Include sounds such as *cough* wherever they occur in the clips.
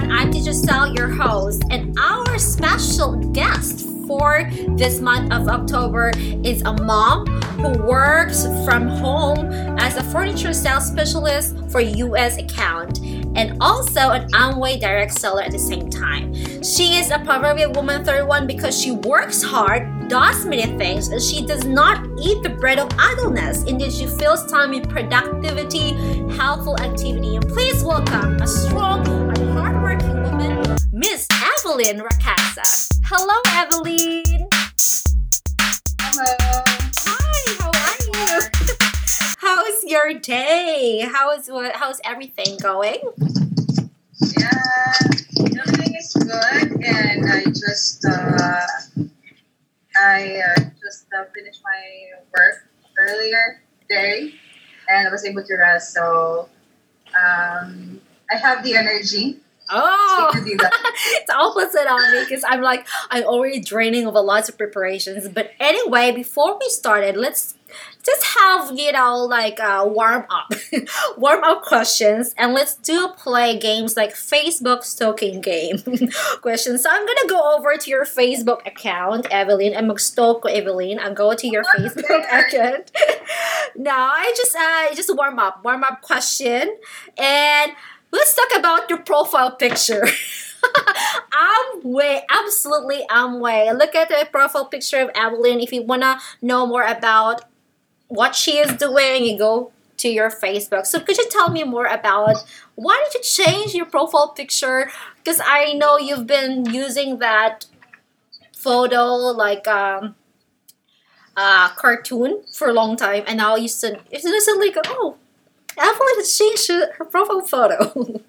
31. I'm Sal, your host, and our special guest for this month of October is a mom who works from home as a furniture sales specialist for US account and also an Amway direct seller at the same time. She is a proverbial woman 31 because she works hard, does many things, and she does not eat the bread of idleness. Indeed, she fills time with productivity, helpful activity. And please welcome a strong and hardworking woman, Miss Evelyn Racaza. Hello, Evelyn. Hello. Hi, how are you? *laughs* How's your day? How is what? How's everything going? Yeah, everything is good, and I just uh, I uh, just uh, finished my work earlier today, and I was able to rest. So um, I have the energy Oh, to do that. *laughs* it's opposite on me because I'm like I'm already draining of a lots of preparations. But anyway, before we started, let's just have you know like uh, warm up, *laughs* warm up questions, and let's do play games like Facebook stalking game *laughs* questions. So I'm gonna go over to your Facebook account, Evelyn, and mag-stalk ko, Evelyn. I'm going to your *laughs* Facebook account. now I just uh just warm up, warm up question, and let's talk about your profile picture. I'm way, absolutely I'm way. Look at the profile picture of Evelyn. If you wanna know more about what she is doing, you go to your Facebook. So could you tell me more about why did you change your profile picture? Because I know you've been using that photo like um uh cartoon for a long time and now you said it's suddenly go, oh Evelyn has changed her her profile photo. *laughs*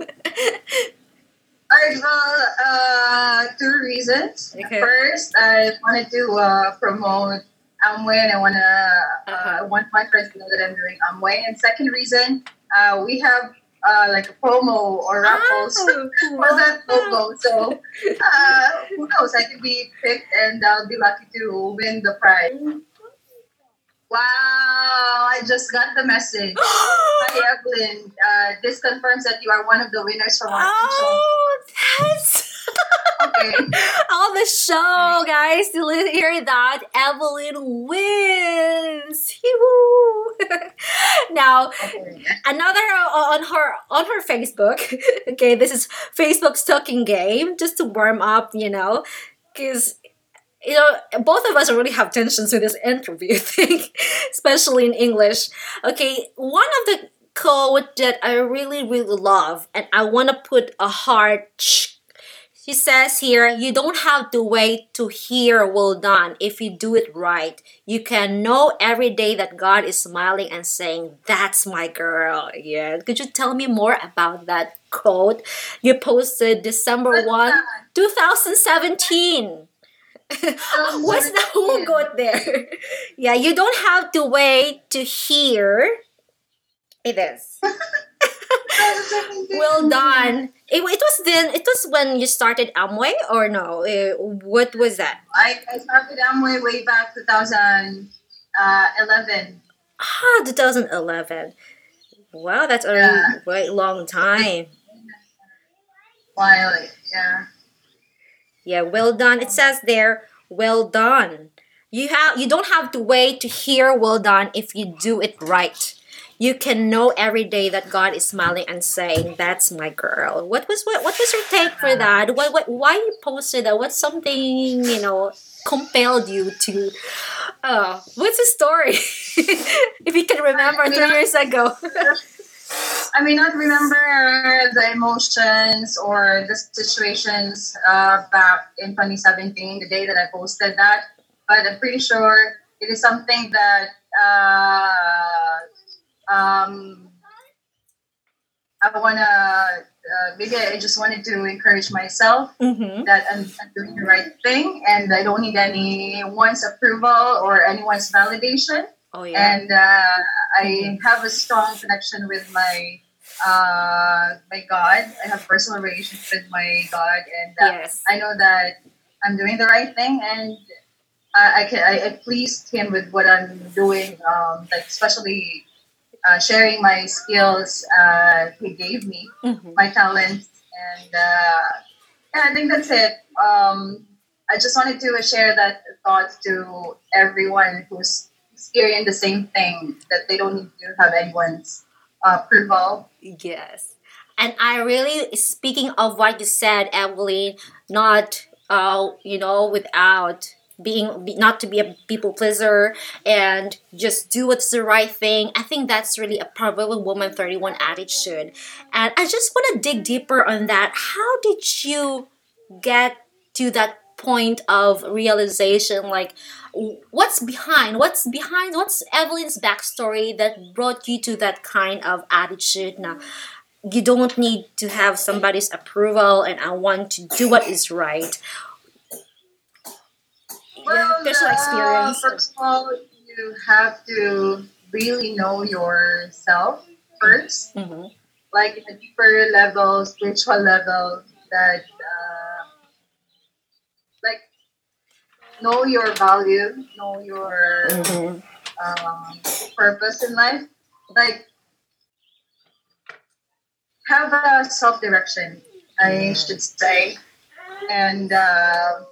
I well, uh, two reasons. Okay. First, I wanted to uh, promote Amway, and I wanna uh. I want my friends to know that I'm doing Amway. And second reason, uh, we have uh, like a promo or raffles Oh, *laughs* for that logo. So uh, who knows? I could be picked, and I'll be lucky to win the prize. Wow! I just got the message. *gasps* Hi Evelyn, uh, this confirms that you are one of the winners from our Oh, that's Okay. *laughs* on the show, guys. To li- hear that, Evelyn wins. *laughs* Now, okay. another uh, on her on her Facebook. *laughs* okay, this is Facebook stalking game just to warm up, you know, because you know both of us really have tensions with this interview thing, especially in English. Okay, one of the quote that I really really love, and I want to put a heart. She says here, you don't have to wait to hear well done if you do it right. You can know every day that God is smiling and saying, That's my girl. Yeah. Could you tell me more about that quote you posted December 1, 2017? *laughs* What's the whole quote there? *laughs* Yeah, you don't have to wait to hear. It is. *laughs* *laughs* Well done. It, it was then. It was when you started Amway, or no? Uh, what was that? I, I started Amway way back 2011. Ah, 2011. Wow, that's a Yeah. quite long time. While, yeah. Yeah, well done. It says there, well done. You have you don't have to wait to hear well done if you do it right. You can know every day that God is smiling and saying, "That's my girl." What was what, what was your take for that? What, what why you posted that? What's something you know compelled you to? Oh, what's the story? *laughs* if you can remember three years ago. *laughs* I may not remember the emotions or the situations uh, back in 2017, the day that I posted that, but I'm pretty sure it is something that uh, um, I want to, uh, maybe I just wanted to encourage myself mm-hmm. that I'm, I'm doing the right thing and I don't need anyone's approval or anyone's validation Oh yeah. and uh, I have a strong connection with my uh, my God. I have personal relationship with my God, and uh, yes. I know that I'm doing the right thing, and I, I can I, I pleased Him with what I'm doing. Um, like especially uh, sharing my skills uh, he gave me, Mhm. my talents, and uh, yeah, I think that's it. Um, I just wanted to share that thought to everyone who's experiencing the same thing that they don't need to have anyone's uh, approval. Yes. And I really, speaking of what you said, Evelyn, not, uh, you know, without being, be- not to be a people pleaser and just do what's the right thing. I think that's really a probably woman 31 attitude. And I just want to dig deeper on that. How did you get to that point of realization? Like, what's behind? What's behind? What's Evelyn's backstory that brought you to that kind of attitude? Now, you don't need to have somebody's approval and I want to do what is right. Well, uh, experience. first of all, you have to really know yourself first, Mhm. like in a deeper level, spiritual level, that uh, like know your value, know your Mhm. um, purpose in life, like have a self direction, I should say, and. Uh,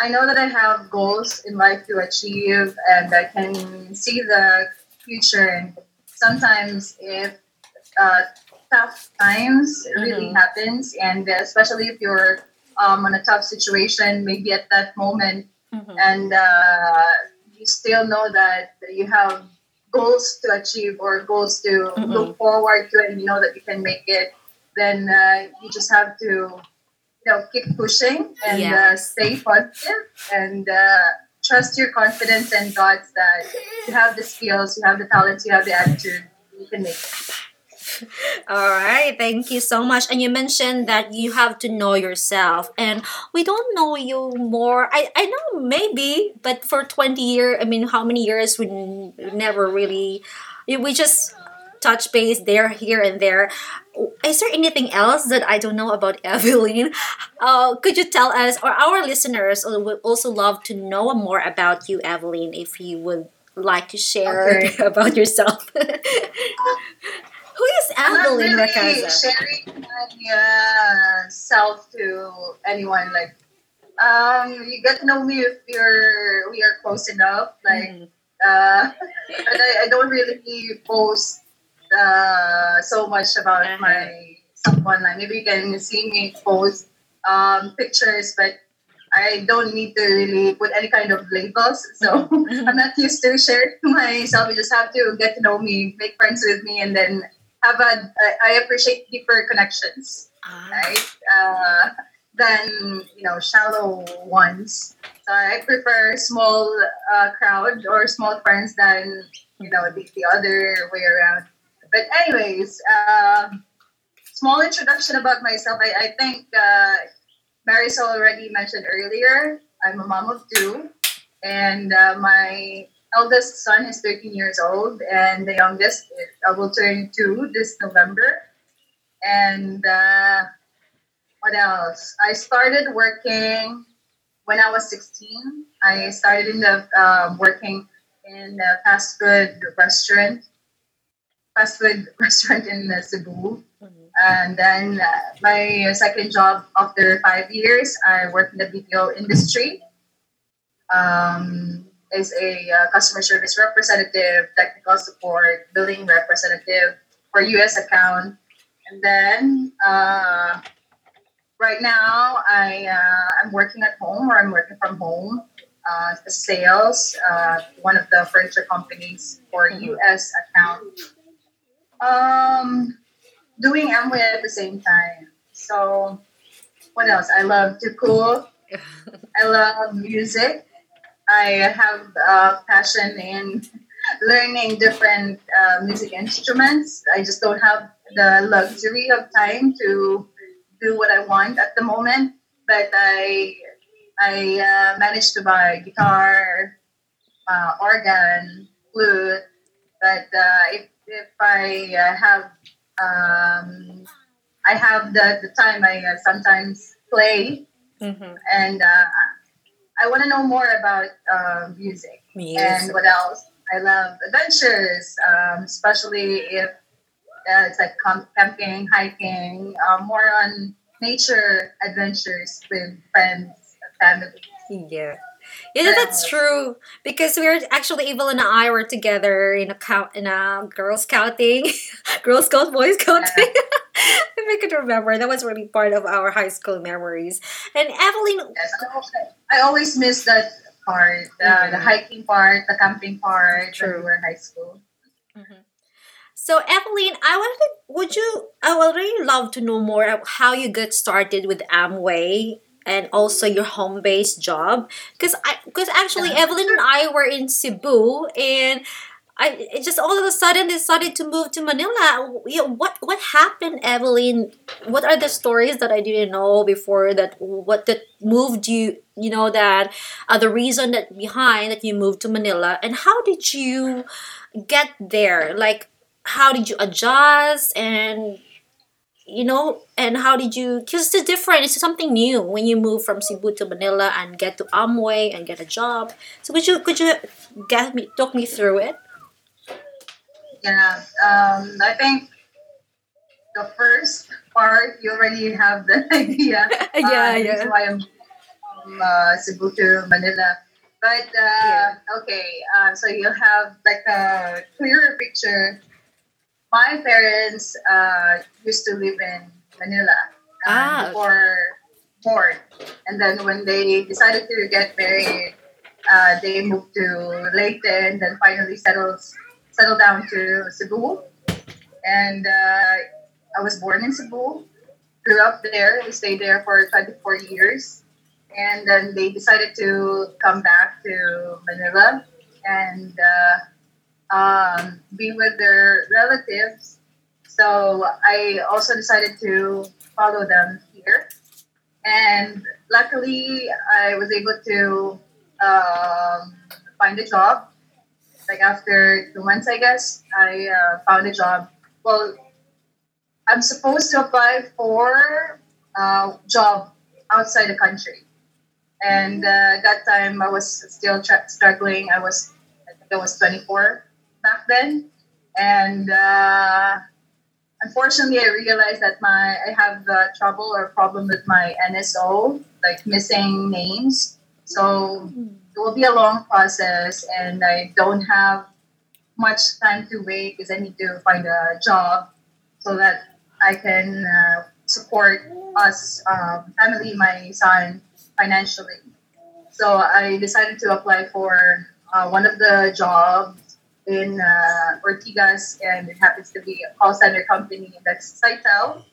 I know that I have goals in life to achieve, and I can see the future. And sometimes, if uh, tough times really Mhm. happens, and especially if you're um, in a tough situation, maybe at that moment, Mhm. and uh, you still know that you have goals to achieve or goals to Mhm. look forward to, and you know that you can make it, then uh, you just have to you know keep pushing and uh, stay positive and uh, trust your confidence and thoughts that you have the skills, you have the talents, you have the attitude, you can make it. All right, thank you so much. And you mentioned that you have to know yourself, and we don't know you more. I, I know maybe, but for twenty years, I mean, how many years we never really, we just touch base there, here, and there. Is there anything else that I don't know about *laughs* Evelyn? Uh, could you tell us, or our listeners would also love to know more about you, Evelyn, if you would like to share Okay. *laughs* about yourself. *laughs* Who is I'm not Evelyn really Racaza? sharing my uh, self to anyone. Like, um, you get to know me if you're we are close enough. Like, Mhm. uh, I, I don't really post uh, so much about Uh-huh. my online. Maybe you can see me post um, pictures, but I don't need to really put any kind of labels. So Mhm. *laughs* I'm not used to share *laughs* myself. You just have to get to know me, make friends with me, and then have a. I- appreciate deeper connections Ah, right? Uh, than you know shallow ones. So I prefer small uh, crowd or small friends than you know the, the other way around. But anyways, um small introduction about myself. I, I think uh, Marisol already mentioned earlier. I'm a mom of two, and uh, my eldest son is 13 years old, and the youngest uh, will turn two this November. And uh, what else? I started working when I was 16. I started in the um, working in a fast food restaurant, fast food *laughs* restaurant in uh, Cebu. mhm. And then uh, my second job after five years, I worked in the BPO industry. Um, as a uh, customer service representative, technical support, billing representative for US account. And then uh, right now, I uh, I'm working at home or I'm working from home. Uh, the sales, uh, one of the furniture companies for Mhm. US account. Um, doing Amway at the same time. So, what else? I love to cook. *laughs* I love music. I have a passion in learning different uh, music instruments. I just don't have the luxury of time to do what I want at the moment. But I I uh, managed to buy guitar, uh, organ, flute. But uh, if if I uh, have um, I have the, the time, I uh, sometimes play Mhm. and uh, I want to know more about uh, music and what else. I love adventures, um, especially if uh, it's like camping, hiking, uh, more on nature adventures with friends, family. Yeah. Yeah, that's true. Because we are actually Evelyn and I were together in a count in a Girl Scouting, *laughs* Girl Scout, Boy Scouting. Yeah. *laughs* if I could remember, that was really part of our high school memories. And Evelyn, yes, I always miss that part, uh, mm-hmm. the hiking part, the camping part true. we were high school. Mm-hmm. So Evelyn, I wanted, would you? I would really love to know more how you got started with Amway and also your home based job because I because actually yeah. Evelyn and I were in Cebu and I just all of a sudden decided to move to Manila. You know, what what happened, Evelyn? What are the stories that I didn't know before that what that moved you? You know that uh, the reason that behind that you moved to Manila and how did you get there? Like how did you adjust and you know and how did you because it's different it's something new when you move from cebu to manila and get to amway and get a job. So could you could you get me talk me through it? Yeah um, i think the first part you already have the *laughs* idea. *laughs* Yeah uh, yeah. why i'm from uh, cebu to manila. But uh, yeah. okay uh, so you'll have like a clearer picture my parents uh, used to live in Manila um, ah, before born, and then when they decided to get married, uh, they moved to Leyte, and then finally settled settled down to Cebu. And uh, I was born in Cebu, grew up there. Stayed there for 24 years, and then they decided to come back to Manila, and uh, um, be with their relatives. So I also decided to follow them here. And luckily, I was able to um, find a job. Like after two months, I guess, I uh, found a job. Well, I'm supposed to apply for a job outside the country. And uh, that time I was still tra- struggling. I was, I think I was 24 back then, and uh, unfortunately, I realized that my I have uh, trouble or problem with my NSO, like missing names. So it will be a long process, and I don't have much time to wait because I need to find a job so that I can uh, support us, um, family, my son, financially. So I decided to apply for uh, one of the jobs in uh, Ortigas, and it happens to be a call center company that's Sitel.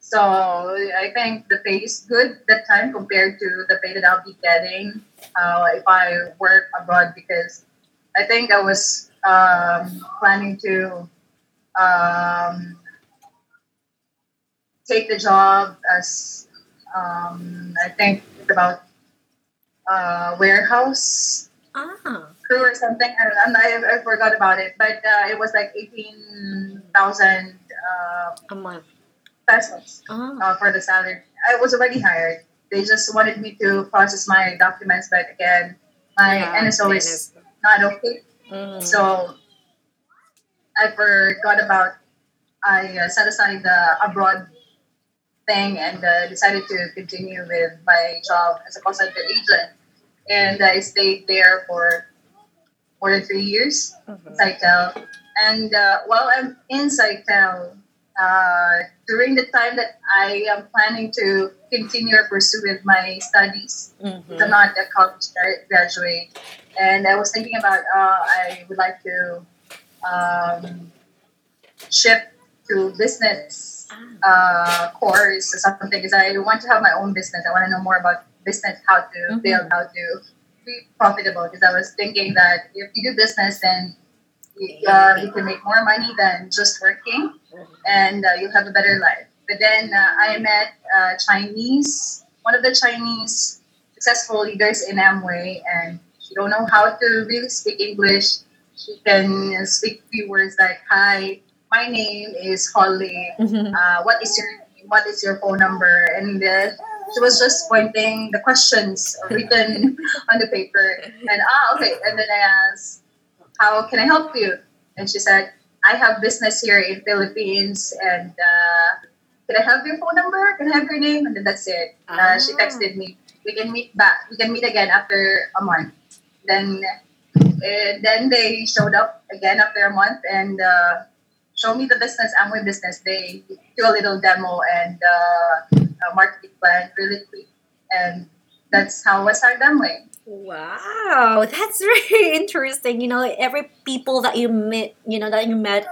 So I think the pay is good that time compared to the pay that I'll be getting uh, if I work abroad because I think I was um, planning to um, take the job as um, I think about uh, warehouse. Ah crew or something. I, I, I forgot about it, but uh, it was like eighteen thousand uh, a month pesos oh. uh, for the salary. I was already hired. They just wanted me to process my documents, but again, my yeah, NSO is not okay. Mm. So I forgot about. I uh, set aside the abroad thing and uh, decided to continue with my job as a center agent. And I stayed there for more than three years, mm-hmm. And uh, while I'm in Sitel, uh, during the time that I am planning to continue or pursue with my studies, mm-hmm. I'm not a college graduate, and I was thinking about uh, I would like to um, shift to business ah. uh, course or something because I want to have my own business. I want to know more about business, how to mm-hmm. build, how to be profitable because I was thinking that if you do business, then uh, you can make more money than just working, and uh, you'll have a better life. But then uh, I met uh, Chinese, one of the Chinese successful leaders in Amway, and she don't know how to really speak English. She can speak few words like "Hi, my name is Holly. Mm-hmm. Uh, what is your what is your phone number?" And uh, she was just pointing the questions *laughs* written on the paper. And ah, okay. And then I asked, how can I help you? And she said, I have business here in Philippines and uh, can I have your phone number? Can I have your name? And then that's it. Uh, She Ah. texted me. We can meet back. We can meet again after a month. Then, uh, then they showed up again after a month and uh, show me the business, Amway business. They do a little demo and uh, a marketing plan really quick, and that's how I started Amway. Wow, that's *laughs* very interesting. You know, every people that you meet, you know, that you met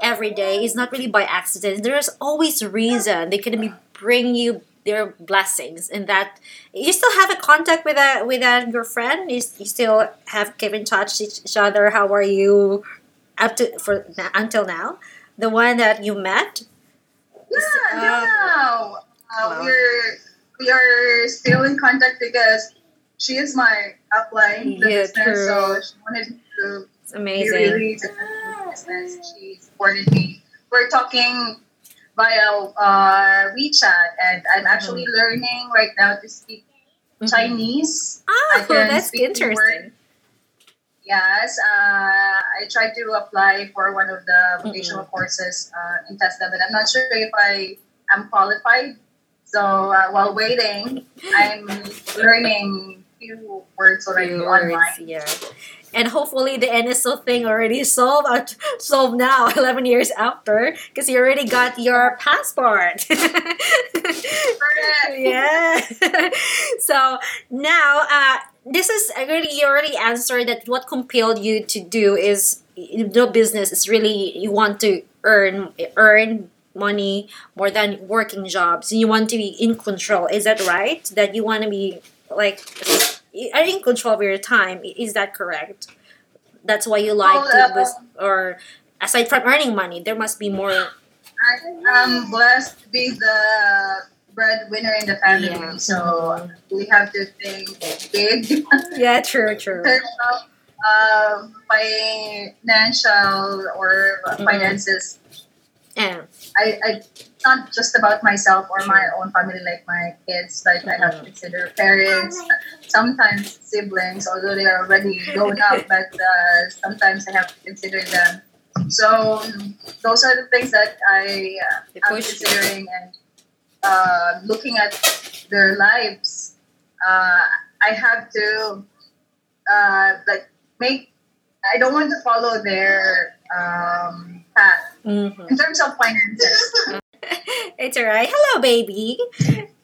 every day is not really by accident. There's always reason. They can be bring you their blessings, and that you still have a contact with that with that your friend. You, you still have keep in touch each, each other. How are you up to for until now? The one that you met. Yeah, Um, now, uh, we're we are still in contact because she is my upline, Yeah, business. So she wanted to It's be amazing. really successful business. She supported me. We're talking via uh, WeChat, and I'm actually Mm-hmm. learning right now to speak Mhm. Chinese. Oh, that's interesting. Yes, uh, I tried to apply for one of the Mm-hmm. vocational courses uh, in TESDA, but I'm not sure if I am qualified. So uh, while waiting, I'm learning few words already Few online. words, yeah. And hopefully the NSO thing already solved uh, solved now, *laughs* eleven years after, because you already got your passport. *laughs* Yeah. *laughs* so now, uh, this is already you already answered that. What compelled you to do is no business. It's really you want to earn earn money more than working jobs. You want to be in control. Is that right? That you want to be like are in control of your time. Is that correct? That's why you like Well, to, bus- or aside from earning money, there must be more. I'm blessed to be the breadwinner in the family, Yeah. so we have to think big. Yeah, true, true. in terms of uh, financial or Mm-hmm. Yeah. I, I it's not just about myself or my own family like my kids, Like I have to consider parents, sometimes siblings, although they are already grown up, *laughs* but uh, sometimes I have to consider them. So those are the things that I uh, am considering and uh, looking at their lives. Uh, I have to uh, like make. I don't want to follow their um, Mhm. in terms of finances. *laughs* It's alright. Hello, baby.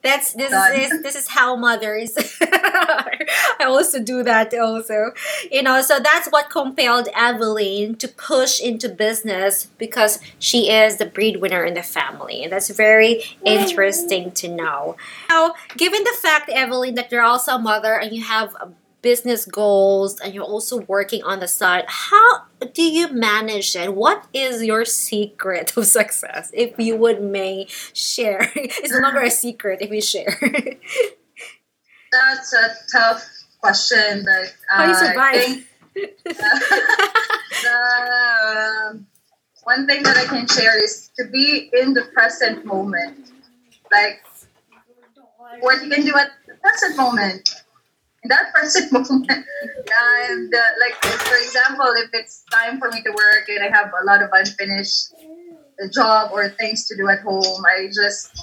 That's this Done. is this is how mothers. *laughs* I also do that also, you know. So that's what compelled Evelyn to push into business because she is the breadwinner in the family, and that's very interesting to know. Now, given the fact, Evelyn, that you're also a mother and you have business goals and you're also working on the side, how do you manage it? What is your secret of success? If you would may share, *laughs* it's no longer a secret if you share. *laughs* That's a tough question, but uh, How you I think the *laughs* um, one thing that I can share is to be in the present moment, like what you can do at the present moment. In that present *laughs* moment, and uh, like for example, if it's time for me to work and I have a lot of unfinished job or things to do at home, I just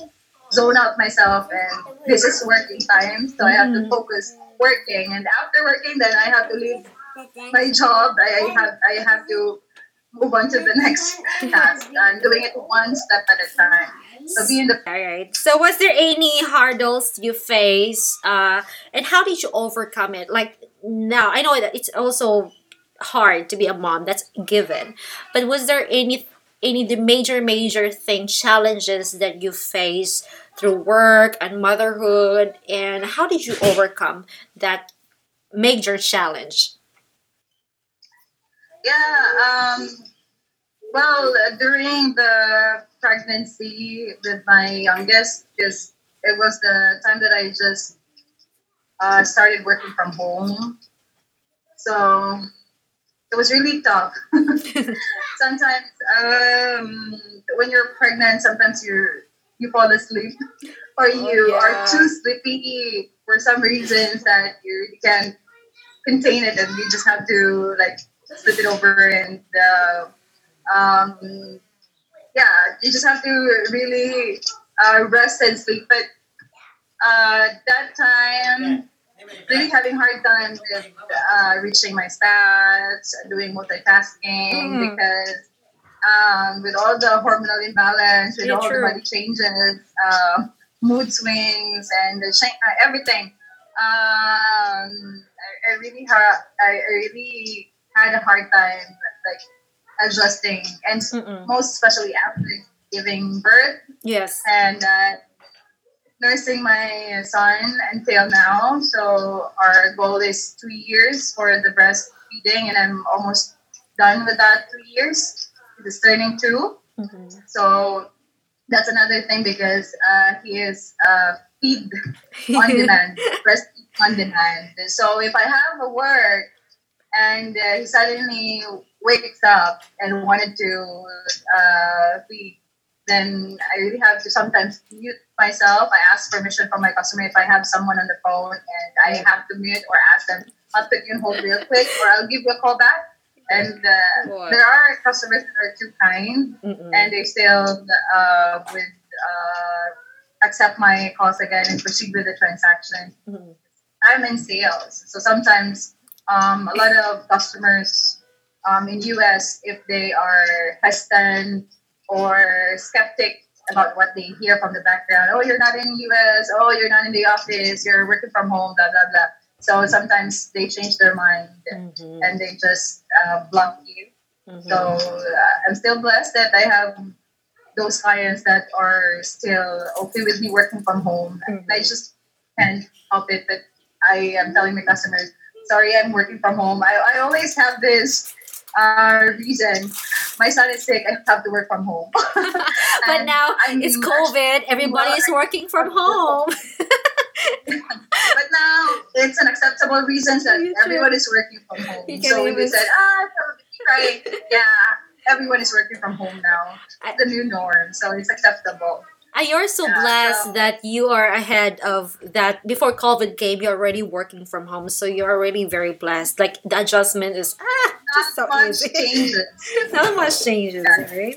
zone out myself and this is working time. So i have to Mhm. focus working. And after working then i have to leave my job. I have i have to move on to the next task i'm doing it one step at a time so be in the All right. So, was there any hurdles you face, uh, and how did you overcome it? Like now, I know that it's also hard to be a mom. That's given. But was there any any the major major thing challenges that you face through work and motherhood, and how did you overcome that major challenge? Yeah um well during the pregnancy with my youngest because it was the time that i just uh, started working from home so it was really tough *laughs* sometimes um, when you're pregnant sometimes you you fall asleep *laughs* or you yeah. are too sleepy for some reasons that you can't contain it and you just have to like flip it over and uh, um, yeah, you just have to really uh, rest and sleep. But uh, that time, really having hard time with uh, reaching my stats, doing multitasking Mm. because um, with all the hormonal imbalance, with Yeah, all true. the body changes, uh, mood swings, and uh, everything. Um, I, I really ha- I, I really had a hard time like adjusting, and Mm-mm. most especially after giving birth Yes. and uh, nursing my son until now. So our goal is two years for the breastfeeding, and I'm almost done with that two years. It's turning two, Mhm. so that's another thing because uh, he is uh, feed *laughs* on demand, breastfeed on demand. So if I have a work and uh, he suddenly wakes up and wanted to uh, feed, then I really have to sometimes mute myself. I ask permission from my customer if I have someone on the phone and I have to mute or ask them, I'll put you on hold real quick or I'll give you a call back. And uh, there are customers that are too kind Mm-mm. and they still uh, would uh, accept my calls again and proceed with the transaction. Mhm. I'm in sales, so sometimes um, a lot of customers um, in US, if they are hesitant or skeptic about what they hear from the background, oh, you're not in US, oh, you're not in the office, you're working from home, blah blah blah. So sometimes they change their mind Mhm. and they just uh, block you. Mhm. So uh, I'm still blessed that I have those clients that are still okay with me working from home. Mhm. I just can't help it, but I am telling my customers, sorry, I'm working from home. I, I always have this uh, reason. My son is sick. I have to work from home. *laughs* *laughs* but now I'm it's COVID. Everybody is working from home. *laughs* But now it's an acceptable reason that You too. everyone is working from home. So we even- said, ah, right, yeah, everyone is working from home now. It's the new norm, so it's acceptable. And you're so Yeah, blessed so- that you are ahead of that. Before COVID came, you're already working from home, so you're already very blessed. Like the adjustment is ah, just so much easy. *laughs* changes. Not much changes, right?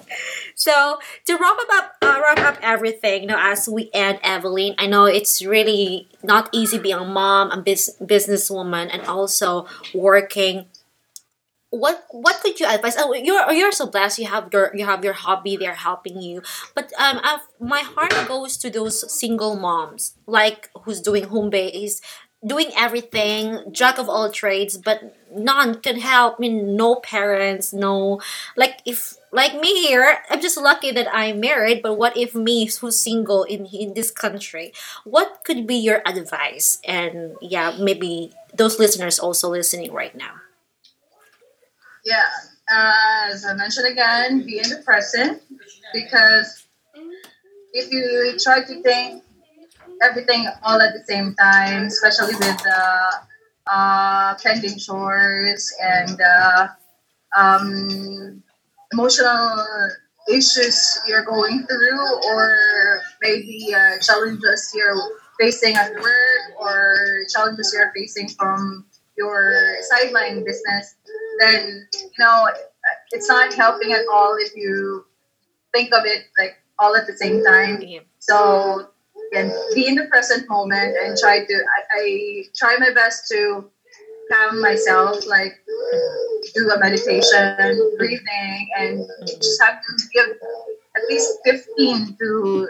So to wrap up, uh, wrap up everything, you know, as we end, Evelyn, I know it's really not easy being a mom, a bus- businesswoman, and also working. What what could you advise? Oh, you're you're so blessed. You have your you have your hobby. They're helping you. But um, I've, my heart goes to those single moms, like who's doing home base, doing everything, jack of all trades, but none can help. I mean, no parents, no like if like me here, I'm just lucky that I'm married. But what if me who's single in in this country? What could be your advice? And yeah, maybe those listeners also listening right now. Yeah, uh, as I mentioned again, be in the present because if you try to think everything all at the same time, especially with uh, uh, pending chores and uh, um, emotional issues you're going through, or maybe uh, challenges you're facing at work, or challenges you're facing from your sideline business, then you know it's not helping at all if you think of it like all at the same time. So again, be in the present moment and try to. I, I try my best to calm myself, like do a meditation, breathing, and just have to give at least fifteen to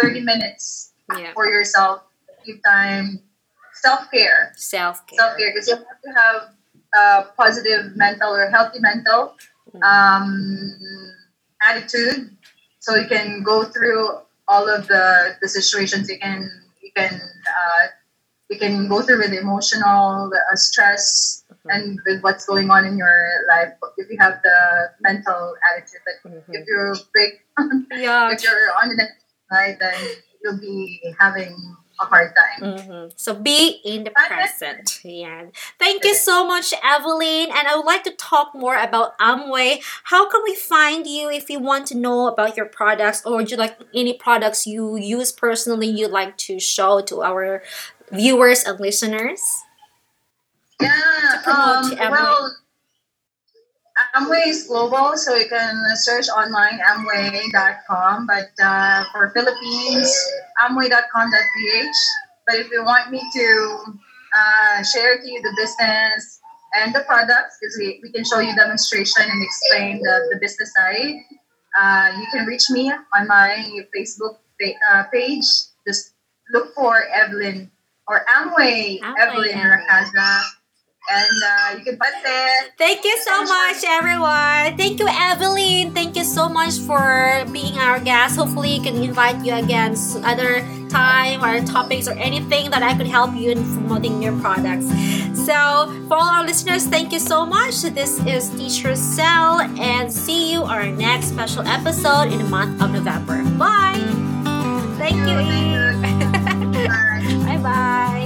thirty minutes Yeah. for yourself. Give time, self care Self care. self care because you have to have a positive mental or healthy mental um, attitude, so you can go through all of the, the situations you can you can uh, you can go through with emotional uh, stress and with what's going on in your life if you have the mental attitude. But if you break *laughs* Yeah. if you're on the side, then you'll be having a hard time. hmm So be in the present. Yeah. Thank you so much, Evelyn. And I would like to talk more about Amway. How can we find you if you want to know about your products or would you like any products you use personally you'd like to show to our viewers and listeners? Yeah. To promote Um, Amway. well, Amway is global, so you can search online amway.com. But uh, for Philippines, amway.com.ph. But if you want me to uh, share to you the business and the products, because we, we can show you demonstration and explain the, the business side, uh, you can reach me on my Facebook uh, page. Just look for Evelyn or Amway, Amway Evelyn Racaza and uh, you can put it. Thank you so much, everyone. Thank you, Evelyn. Thank you so much for being our guest. Hopefully, we can invite you again other time or topics or anything that I could help you in promoting your products. So, for all our listeners, thank you so much. This is Teacher Sal, and see you our next special episode in the month of November. Bye. Thank you, Eve. *laughs* bye bye.